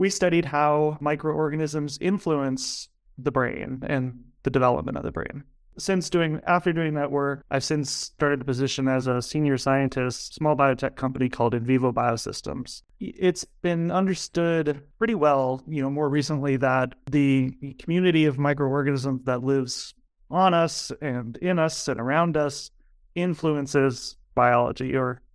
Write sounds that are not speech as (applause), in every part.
we studied how microorganisms influence the brain and the development of the brain. Since doing after doing that work, I've since started a position as a senior scientist, small biotech company called InVivo Biosystems. It's been understood pretty well, you know, more recently that the community of microorganisms that lives on us and in us and around us influences biology or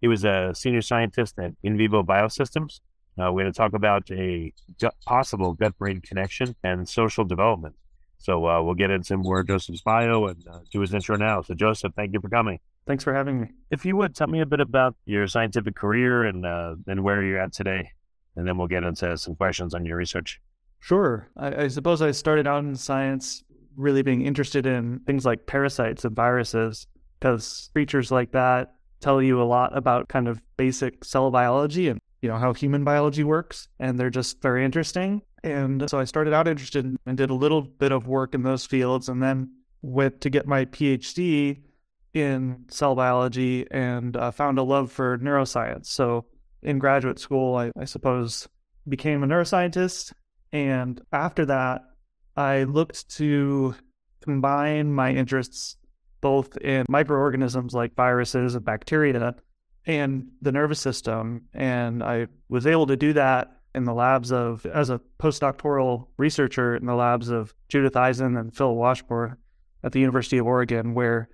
He was a senior scientist at InVivo Biosystems. Uh, we're going to talk about a possible gut brain connection and social development. So uh, we'll get into more Joseph's bio and uh, do his intro now. So, Joseph, thank you for coming. Thanks for having me. If you would tell me a bit about your scientific career and uh, and where you're at today, and then we'll get into some questions on your research. Sure. I, I suppose I started out in science really being interested in things like parasites and viruses because creatures like that tell you a lot about kind of basic cell biology and you know how human biology works and they're just very interesting. And so i started out interested and did a little bit of work in those fields and then went to get my phd in cell biology and uh, found a love for neuroscience. So in graduate school I, I suppose became a neuroscientist. And after that i looked to combine my interests both in microorganisms like viruses and bacteria and the nervous system. And I was able to do that in the labs of, as a postdoctoral researcher in the labs of Judith Eisen and Phil Washbourne at the University of Oregon, where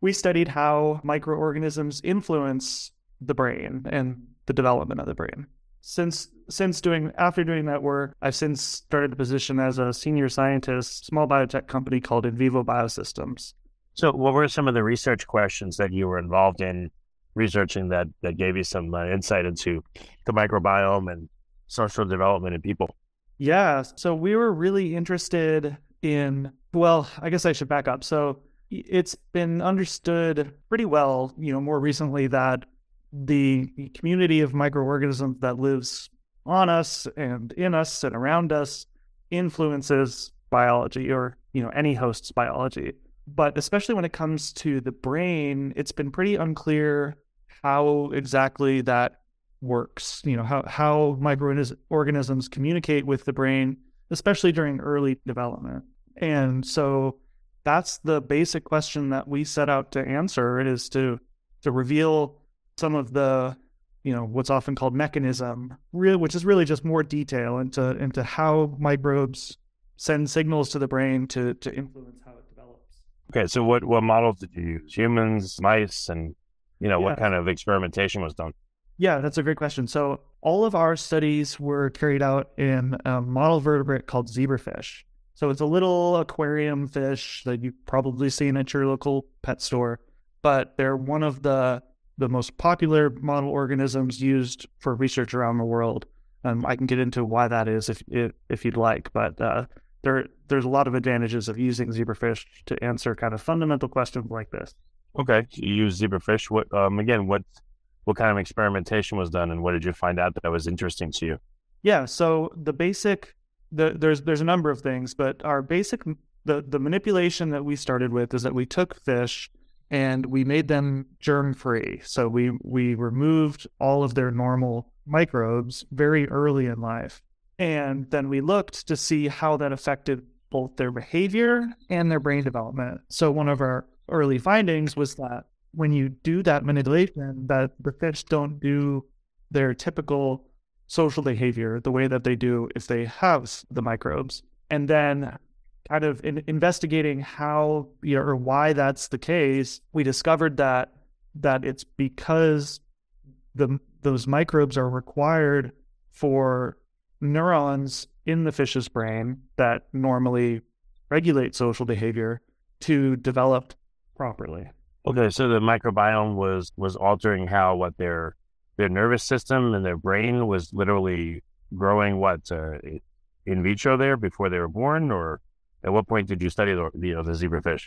we studied how microorganisms influence the brain and the development of the brain. Since since doing after doing that work, I've since started a position as a senior scientist, small biotech company called InVivo Biosystems. So, what were some of the research questions that you were involved in researching that that gave you some uh, insight into the microbiome and social development in people? Yeah, so we were really interested in. Well, I guess I should back up. So, it's been understood pretty well, you know, more recently that the community of microorganisms that lives on us and in us and around us influences biology or you know any host's biology but especially when it comes to the brain, it's been pretty unclear how exactly that works. You know, how, how microorganisms communicate with the brain, especially during early development. And so that's the basic question that we set out to answer. It is to to reveal some of the you know what's often called mechanism, which is really just more detail into into how microbes send signals to the brain to to influence Okay, so what what models did you use? Humans, mice, and you know yeah. what kind of experimentation was done? Yeah, that's a great question. So all of our studies were carried out in a model vertebrate called zebrafish. So it's a little aquarium fish that you've probably seen at your local pet store, but they're one of the the most popular model organisms used for research around the world. Um, I can get into why that is if if, if you'd like, but uh, there there's a lot of advantages of using zebrafish to answer kind of fundamental questions like this. Okay, you use zebrafish. What um again? What what kind of experimentation was done, and what did you find out that was interesting to you? Yeah, so the basic the, there's there's a number of things, but our basic the the manipulation that we started with is that we took fish and we made them germ free. So we we removed all of their normal microbes very early in life. And then we looked to see how that affected both their behavior and their brain development. So one of our early findings was that when you do that manipulation, that the fish don't do their typical social behavior the way that they do if they have the microbes. And then kind of in investigating how you know, or why that's the case, we discovered that that it's because the those microbes are required for neurons in the fish's brain that normally regulate social behavior to develop properly. Okay, so the microbiome was was altering how what their their nervous system and their brain was literally growing what uh, in vitro there before they were born, or at what point did you study the you know the zebrafish?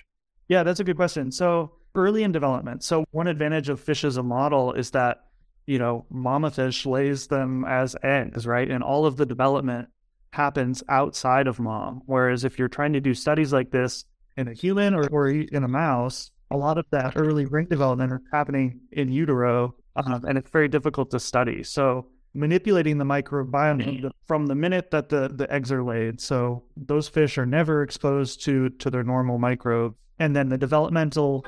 Yeah, that's a good question. So early in development. So one advantage of fish as a model is that you know mama fish lays them as eggs, right? And all of the development happens outside of mom. Whereas if you're trying to do studies like this in a human or, or in a mouse, a lot of that early brain development are happening in utero, um, and it's very difficult to study. So manipulating the microbiome from the minute that the, the eggs are laid. So those fish are never exposed to to their normal microbes. And then the developmental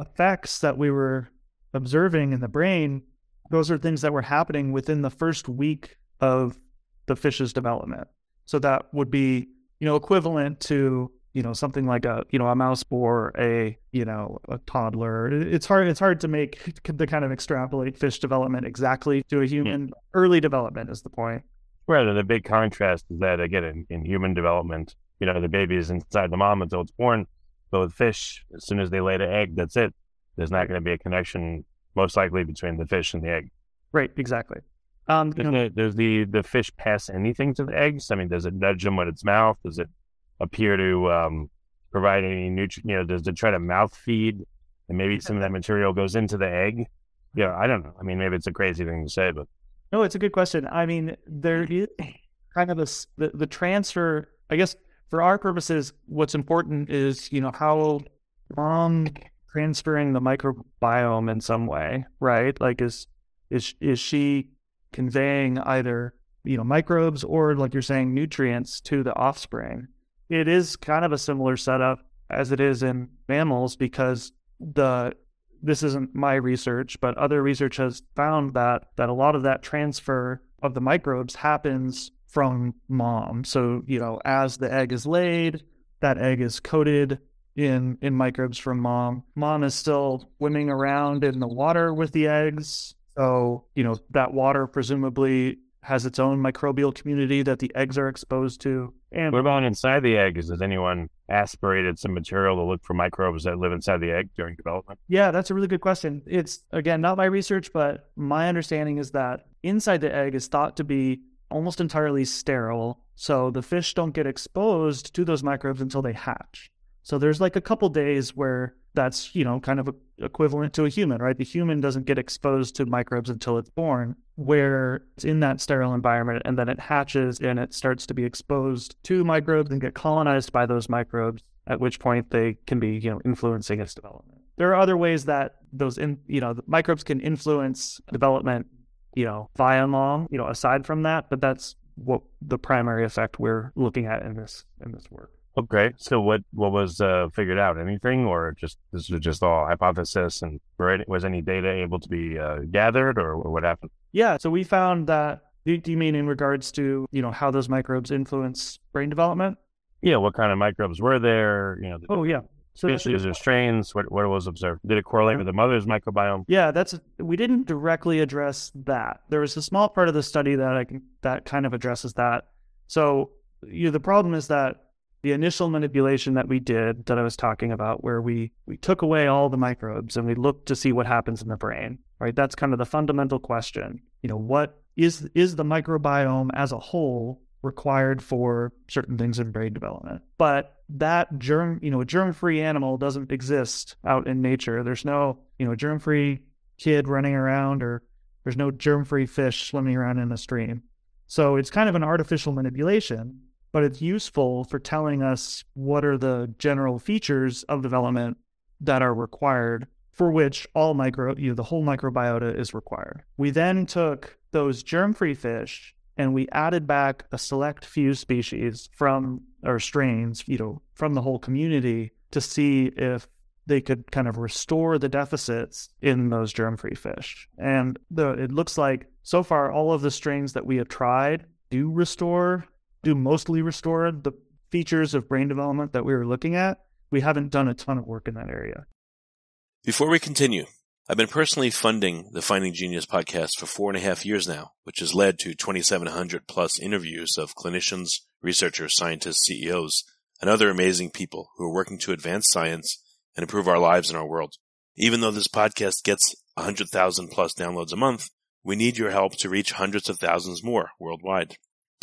effects that we were observing in the brain, those are things that were happening within the first week of the fish's development. So that would be, you know, equivalent to, you know, something like a, you know, a mouse or a, you know, a toddler. It's hard. It's hard to make (laughs) the kind of extrapolate fish development exactly to a human. Yeah. Early development is the point. Right. And the big contrast is that again, in, in human development, you know, the baby is inside the mom until it's born. But with fish, as soon as they lay the egg, that's it. There's not going to be a connection, most likely, between the fish and the egg. Right. Exactly. Um, does, the, does the the fish pass anything to the eggs? I mean, does it nudge them with its mouth? Does it appear to um, provide any nutrient? You know, does it try to mouth feed, and maybe some of that material goes into the egg? Yeah, I don't know. I mean, maybe it's a crazy thing to say, but no, it's a good question. I mean, there is kind of a the, the transfer. I guess for our purposes, what's important is you know how mom transferring the microbiome in some way, right? Like, is is is she conveying either you know microbes or like you're saying nutrients to the offspring it is kind of a similar setup as it is in mammals because the this isn't my research but other research has found that that a lot of that transfer of the microbes happens from mom so you know as the egg is laid that egg is coated in in microbes from mom mom is still swimming around in the water with the eggs so, you know, that water presumably has its own microbial community that the eggs are exposed to. And what about inside the egg? Has anyone aspirated some material to look for microbes that live inside the egg during development? Yeah, that's a really good question. It's again not my research, but my understanding is that inside the egg is thought to be almost entirely sterile. So the fish don't get exposed to those microbes until they hatch. So there's like a couple days where that's, you know, kind of equivalent to a human, right? The human doesn't get exposed to microbes until it's born, where it's in that sterile environment and then it hatches and it starts to be exposed to microbes and get colonized by those microbes, at which point they can be, you know, influencing its development. There are other ways that those in, you know, microbes can influence development, you know, via long, you know, aside from that, but that's what the primary effect we're looking at in this in this work. Okay, so what what was uh, figured out? Anything, or just this was just all hypothesis? And was any data able to be uh, gathered, or, or, what happened? Yeah, so we found that. Do you mean in regards to you know how those microbes influence brain development? Yeah, what kind of microbes were there? You know. The, oh yeah. So species there strains. What what was observed? Did it correlate with the mother's microbiome? Yeah, that's we didn't directly address that. There was a small part of the study that I that kind of addresses that. So you know, the problem is that the initial manipulation that we did that I was talking about, where we we took away all the microbes and we looked to see what happens in the brain, right? That's kind of the fundamental question. You know, what is is the microbiome as a whole required for certain things in brain development? But that germ, you know, a germ-free animal doesn't exist out in nature. There's no, you know, germ-free kid running around or there's no germ-free fish swimming around in a stream. So it's kind of an artificial manipulation but it's useful for telling us what are the general features of development that are required for which all micro you know, the whole microbiota is required. We then took those germ-free fish and we added back a select few species from or strains, you know, from the whole community to see if they could kind of restore the deficits in those germ-free fish. And the, it looks like so far all of the strains that we have tried do restore do mostly restore the features of brain development that we were looking at. We haven't done a ton of work in that area. Before we continue, I've been personally funding the Finding Genius podcast for four and a half years now, which has led to 2,700 plus interviews of clinicians, researchers, scientists, CEOs, and other amazing people who are working to advance science and improve our lives and our world. Even though this podcast gets 100,000 plus downloads a month, we need your help to reach hundreds of thousands more worldwide.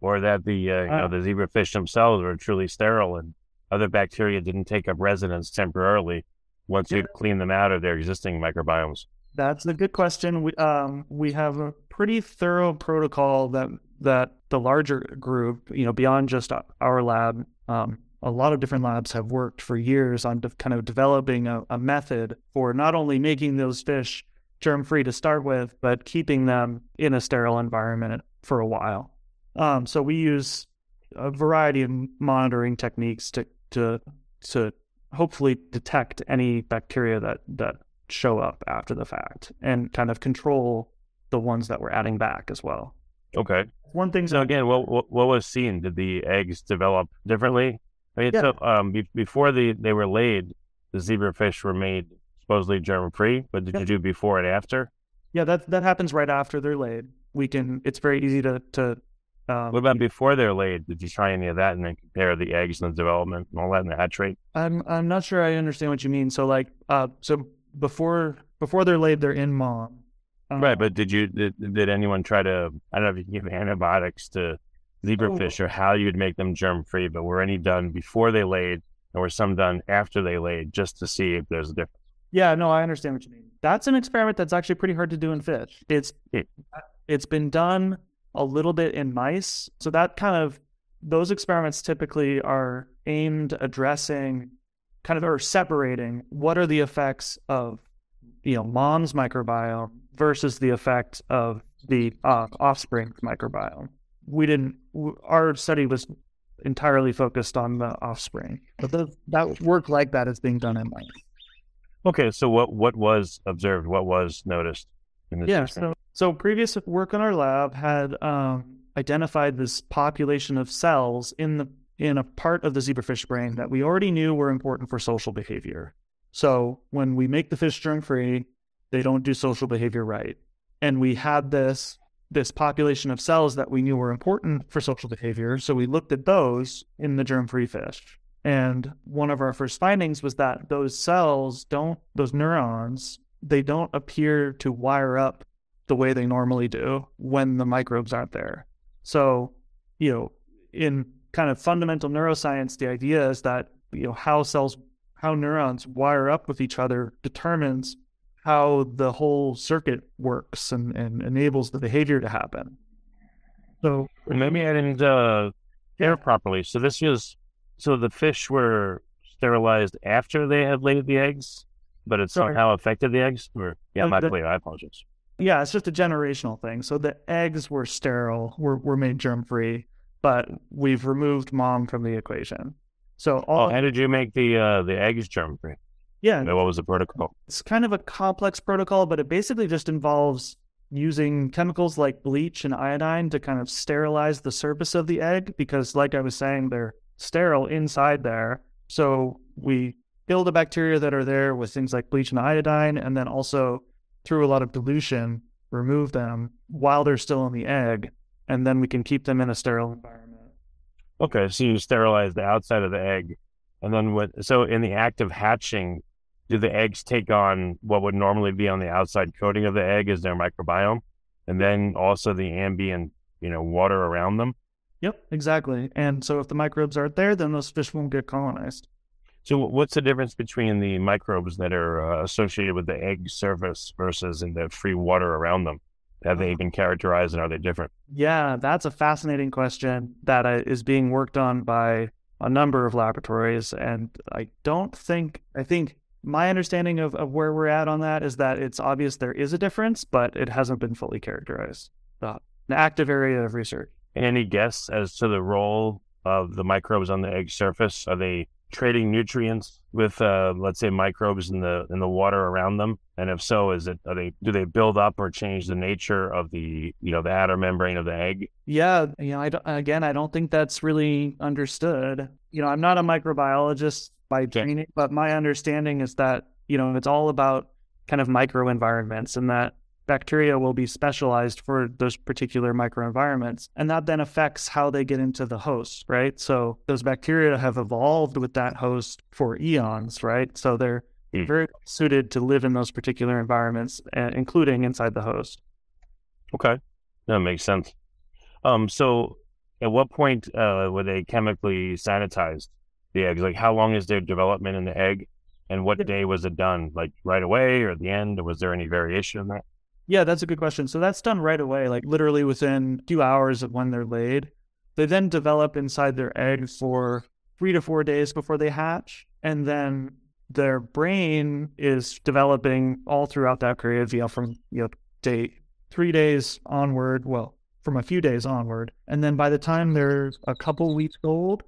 or that the uh, you know, the zebrafish themselves were truly sterile, and other bacteria didn't take up residence temporarily once you clean them out of their existing microbiomes? That's a good question. We um we have a pretty thorough protocol that that the larger group, you know, beyond just our lab, um, a lot of different labs have worked for years on de- kind of developing a, a method for not only making those fish germ free to start with, but keeping them in a sterile environment for a while. Um, so we use a variety of monitoring techniques to to to hopefully detect any bacteria that that show up after the fact and kind of control the ones that we're adding back as well. Okay. One thing. So again, what what, what was seen? Did the eggs develop differently? I mean, Yeah. so um, be, before the they were laid, the zebrafish were made supposedly germ free. But did Yeah. you do before and after? Yeah, that that happens right after they're laid. We can. It's very easy to to. Um, What about before they're laid? Did you try any of that and then compare the eggs and the development and all that in the hatch rate? I'm I'm not sure I understand what you mean. So like, uh, so before before they're laid, they're in mom. Um, Right, but did you did, did anyone try to I don't know if you can give antibiotics to zebrafish or how you'd make them germ free, but were any done before they laid and were some done after they laid just to see if there's a difference? Yeah, no, I understand what you mean. That's an experiment that's actually pretty hard to do in fish. It's it's been done a little bit in mice. So that kind of those experiments typically are aimed addressing kind of or separating what are the effects of you know mom's microbiome versus the effect of the uh, offspring microbiome. We didn't. Our study was entirely focused on the offspring, but the, that work like that is being done in mice. Okay, so what what was observed? What was noticed in this Yeah. So, so previous work in our lab had um, identified this population of cells in the in a part of the zebrafish brain that we already knew were important for social behavior. So when we make the fish germ free, they don't do social behavior right, and we had this this population of cells that we knew were important for social behavior. So we looked at those in the germ free fish. And one of our first findings was that those cells don't, those neurons, they don't appear to wire up the way they normally do when the microbes aren't there. So, you know, in kind of fundamental neuroscience, the idea is that, you know, how cells, how neurons wire up with each other determines how the whole circuit works and, and enables the behavior to happen. So, maybe I didn't uh, hear properly. So this was so the fish were sterilized after they had laid the eggs, but it somehow affected the eggs. Or yeah, Uh, I'm not clear. I apologize. Yeah, it's just a generational thing. So the eggs were sterile, were, were made germ free, but we've removed mom from the equation. So all Oh, how did you make the uh, the eggs germ free? yeah, What was the protocol? it's kind of a complex protocol, but it basically just involves using chemicals like bleach and iodine to kind of sterilize the surface of the egg because, like I was saying, they're sterile inside there. So we kill the bacteria that are there with things like bleach and iodine, and then also through a lot of dilution, remove them while they're still in the egg, and then we can keep them in a sterile environment. Okay, so you sterilize the outside of the egg, and then what? So in the act of hatching, do the eggs take on what would normally be on the outside coating of the egg as their microbiome, and then also the ambient, you know, water around them? Yep, exactly. And so if the microbes aren't there, then those fish won't get colonized. So what's the difference between the microbes that are uh, associated with the egg surface versus in the free water around them? Have they been characterized, and are they different? Yeah, that's a fascinating question that uh, being worked on by a number of laboratories. And I don't think, I think my understanding of, of where we're at on that is that it's obvious there is a difference, but it hasn't been fully characterized. Uh, an active area of research. Any guess as to the role of the microbes on the egg surface? Are they trading nutrients with, uh, let's say, microbes in the in the water around them? And if so, is it are they do they build up or change the nature of the you know the outer membrane of the egg? Yeah, you know, I again, I don't think that's really understood. You know, I'm not a microbiologist by training, but my understanding is that you know it's all about kind of microenvironments and that bacteria will be specialized for those particular microenvironments. And that then affects how they get into the host, right? So those bacteria have evolved with that host for eons, right? So they're mm. very suited to live in those particular environments, including inside the host. Okay. That makes sense. Um, so at what point uh, were they chemically sanitized, the eggs? Like how long is their development in the egg? And what day was it done? Like right away or at the end? Or was there any variation in that? Yeah, that's a good question. So that's done right away, like literally within a few hours of when they're laid. They then develop inside their egg for three to four days before they hatch. And then their brain is developing all throughout that period, you know, from you know, day three days onward, well, from a few days onward. And then by the time they're a couple weeks old,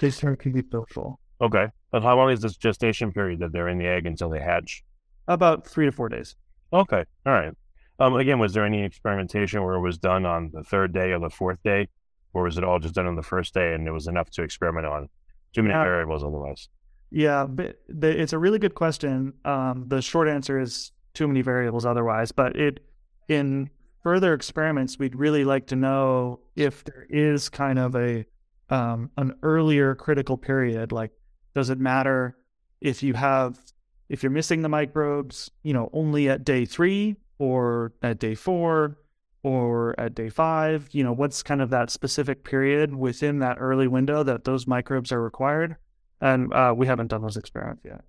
they start to be social. Okay. But how long is this gestation period that they're in the egg until they hatch? About three to four days. Okay. All right. Um, again, was there any experimentation where it was done on the third day or the fourth day, or was it all just done on the first day and it was enough to experiment on? Too many variables otherwise. Yeah, but it's a really good question. Um, the short answer is too many variables otherwise. But it in further experiments, we'd really like to know if there is kind of a um, an earlier critical period. Like, does it matter if you have if you're missing the microbes, you know, only at day three, or at day four or at day five? You know, what's kind of that specific period within that early window that those microbes are required? And uh, we haven't done those experiments yet.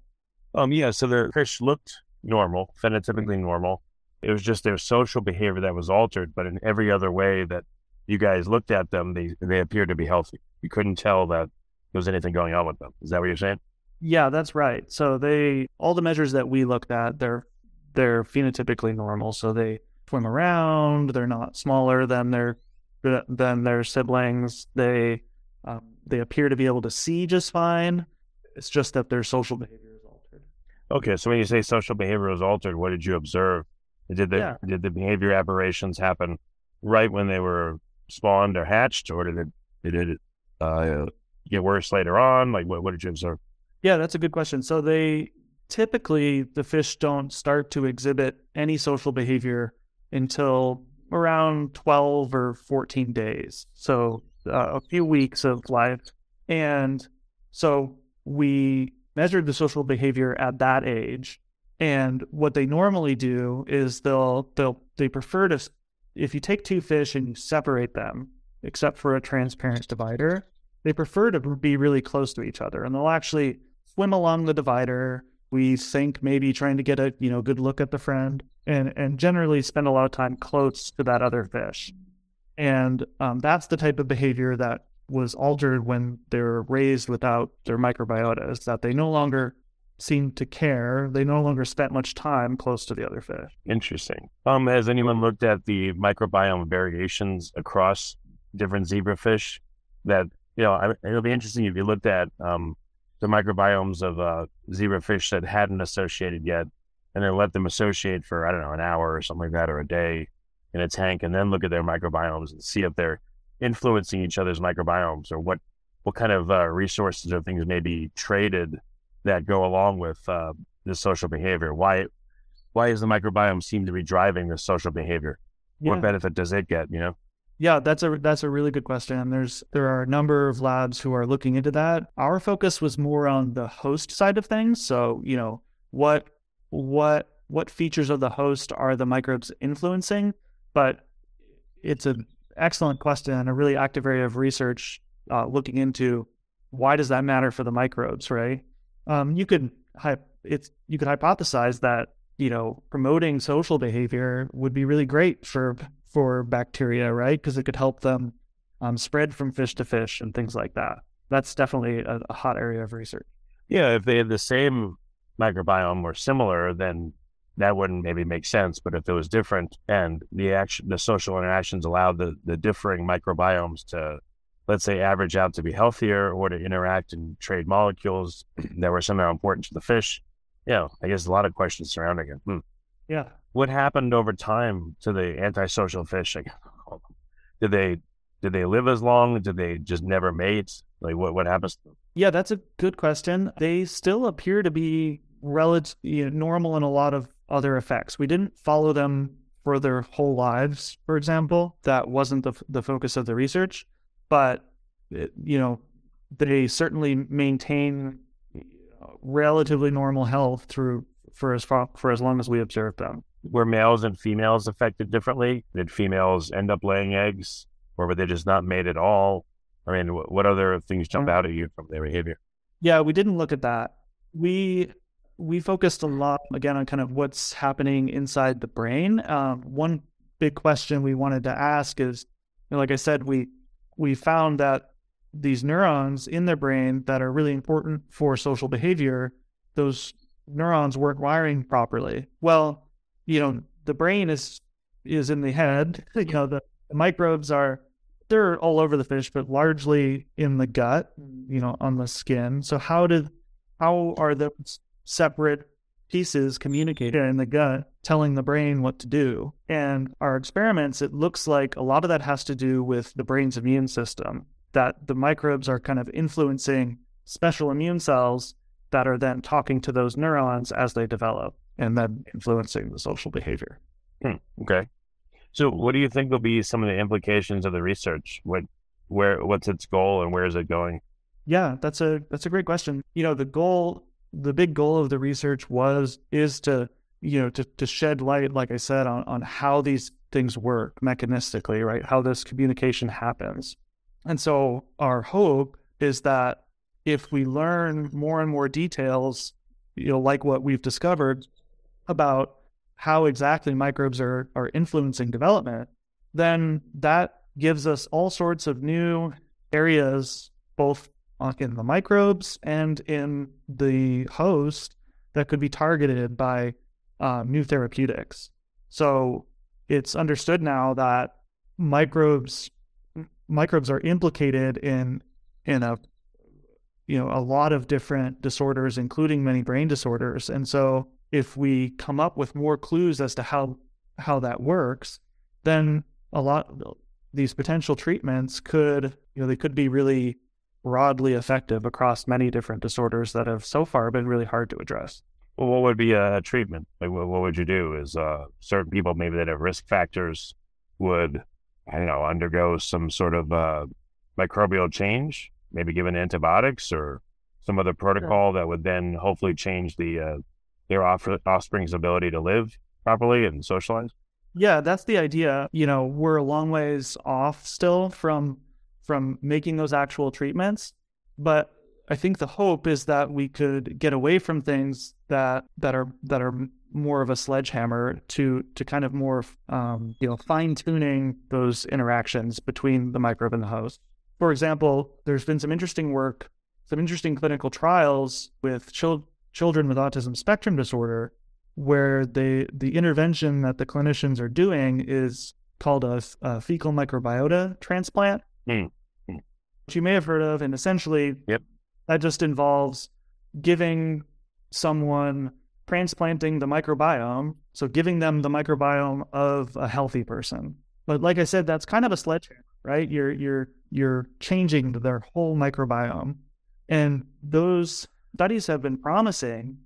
Um, yeah, so the fish looked normal, phenotypically normal. It was just their social behavior that was altered, but in every other way that you guys looked at them, they they appeared to be healthy. You couldn't tell that there was anything going on with them. Is that what you're saying? Yeah, that's right. So they all the measures that we looked at, they're they're phenotypically normal, so they swim around. They're not smaller than their than their siblings. They um, they appear to be able to see just fine. It's just that their social behavior is altered. Okay, so when you say social behavior is altered, what did you observe? Did the yeah. did the behavior aberrations happen right when they were spawned or hatched, or did it did it uh, get worse later on? Like what what did you observe? Yeah, that's a good question. So they typically the fish don't start to exhibit any social behavior until around 12 or 14 days. So uh, a few weeks of life. And so we measured the social behavior at that age. And what they normally do is they'll they'll they prefer to if you take two fish and you separate them, except for a transparent divider, they prefer to be really close to each other, and they'll actually swim along the divider we think maybe trying to get a you know good look at the friend and and generally spend a lot of time close to that other fish. And um, that's the type of behavior that was altered when they're raised without their microbiota is that they no longer seem to care. They no longer spent much time close to the other fish. Interesting. Um has anyone looked at the microbiome variations across different zebrafish that you know it'll be interesting if you looked at um the microbiomes of uh, zebrafish that hadn't associated yet, and then let them associate for I don't know an hour or something like that, or a day in a tank, and then look at their microbiomes and see if they're influencing each other's microbiomes or what what kind of uh, resources or things may be traded that go along with uh, this social behavior. Why why does the microbiome seem to be driving this social behavior? Yeah. What benefit does it get? You know. Yeah, that's a that's a really good question. And there's there are a number of labs who are looking into that. Our focus was more on the host side of things. So, you know, what what what features of the host are the microbes influencing? But it's an excellent question and a really active area of research uh, looking into why does that matter for the microbes, right? Um, you could it's you could hypothesize that you know promoting social behavior would be really great for for bacteria, right? Because it could help them um, spread from fish to fish and things like that. That's definitely a, a, hot area of research. Yeah, if they had the same microbiome or similar, then that wouldn't maybe make sense. But if it was different and the action, the social interactions allowed the, the differing microbiomes to, let's say, average out to be healthier or to interact and trade molecules (clears throat) that were somehow important to the fish, yeah, I guess a lot of questions surrounding it. Hmm. Yeah. What happened over time to the antisocial fish? Like, did they did they live as long? Did they just never mate? Like, what what happens? Yeah, that's a good question. They still appear to be relatively you know, normal in a lot of other effects. We didn't follow them for their whole lives, for example. That wasn't the the focus of the research, but you know, they certainly maintain relatively normal health through for as far for as long as we observed them. Were males and females affected differently? Did females end up laying eggs, or were they just not made at all? I mean, what other things jump out at you from their behavior? Yeah, we didn't look at that. We we focused a lot again on kind of what's happening inside the brain. Um, one big question we wanted to ask is, you know, like I said, we we found that these neurons in their brain that are really important for social behavior, those neurons weren't wiring properly. Well, you know, the brain is is in the head. (laughs) You know, the, the microbes are they're all over the fish, but largely in the gut, you know, on the skin. So how did how are those separate pieces communicating in the gut, telling the brain what to do? And our experiments, it looks like a lot of that has to do with the brain's immune system, that the microbes are kind of influencing special immune cells that are then talking to those neurons as they develop and then influencing the social behavior. Hmm, okay. So what do you think will be some of the implications of the research? What where what's its goal and where is it going? Yeah, that's a that's a great question. You know, the goal the big goal of the research was is to you know to to shed light like I said on on how these things work mechanistically, right? How this communication happens. And so our hope is that if we learn more and more details, you know, like what we've discovered about how exactly microbes are, are influencing development, then that gives us all sorts of new areas, both in the microbes and in the host, that could be targeted by um, new therapeutics. So it's understood now that microbes microbes are implicated in in a you know a lot of different disorders including many brain disorders and so if we come up with more clues as to how how that works then a lot these potential treatments could you know they could be really broadly effective across many different disorders that have so far been really hard to address. Well what would be a treatment? Like what, what would you do? Is uh, certain people maybe that have risk factors would i don't know undergo some sort of uh, microbial change maybe given antibiotics or some other protocol sure. that would then hopefully change the uh, their off- offspring's ability to live properly and socialize? Yeah, that's the idea. You know, we're a long ways off still from from making those actual treatments, but I think the hope is that we could get away from things that that are that are more of a sledgehammer to to kind of more um, you know fine tuning those interactions between the microbe and the host. For example, there's been some interesting work, some interesting clinical trials with chil- children with autism spectrum disorder, where they the intervention that the clinicians are doing is called a, a fecal microbiota transplant, mm. which you may have heard of, and essentially, yep. that just involves giving someone transplanting the microbiome, so giving them the microbiome of a healthy person. But like I said, that's kind of a sledgehammer, right? You're you're you're changing their whole microbiome. And those studies have been promising,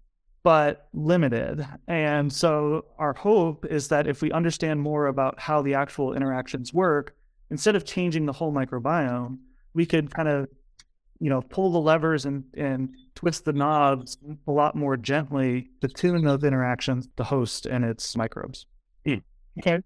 but limited. And so our hope is that if we understand more about how the actual interactions work, instead of changing the whole microbiome, we could kind of, you know, pull the levers and, and twist the knobs a lot more gently to tune those interactions, the host and its microbes. Hmm. Okay.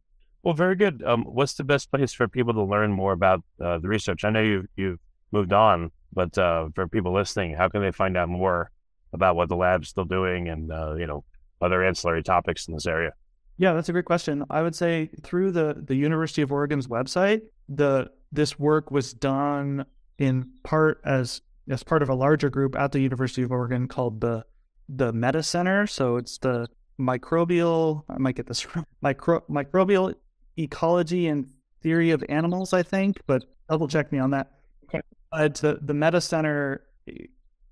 Well, very good. Um, what's the best place for people to learn more about uh, the research? I know you've, you've moved on, but uh, for people listening, how can they find out more about what the lab's still doing and, uh, you know, other ancillary topics in this area? Yeah, that's a great question. I would say through the, the University of Oregon's website, the this work was done in part as as part of a larger group at the University of Oregon called the the Meta Center. So it's the microbial, I might get this (laughs) wrong, micro, microbial ecology and theory of animals, I think, but double check me on that. Uh, but the, uh, the Meta Center eh,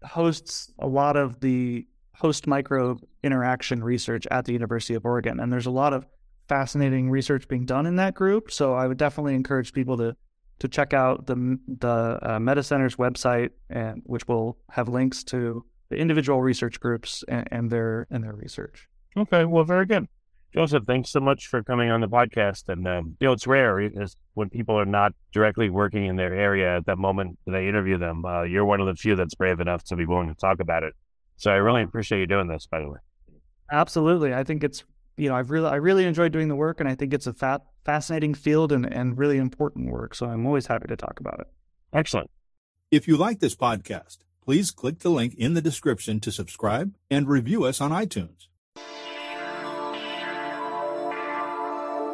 hosts a lot of the host microbe interaction research at the University of Oregon. And there's a lot of fascinating research being done in that group. So I would definitely encourage people to to check out the the uh, Meta Center's website, and which will have links to the individual research groups and, and their and their research. Okay, well, very good. Joseph, thanks so much for coming on the podcast. And um, you know, it's rare is when people are not directly working in their area at that moment that I interview them. Uh, you're one of the few that's brave enough to be willing to talk about it. So I really appreciate you doing this. By the way, absolutely. I think it's you know I've really I really enjoyed doing the work, and I think it's a fat, fascinating field and and really important work. So I'm always happy to talk about it. Excellent. If you like this podcast, please click the link in the description to subscribe and review us on iTunes.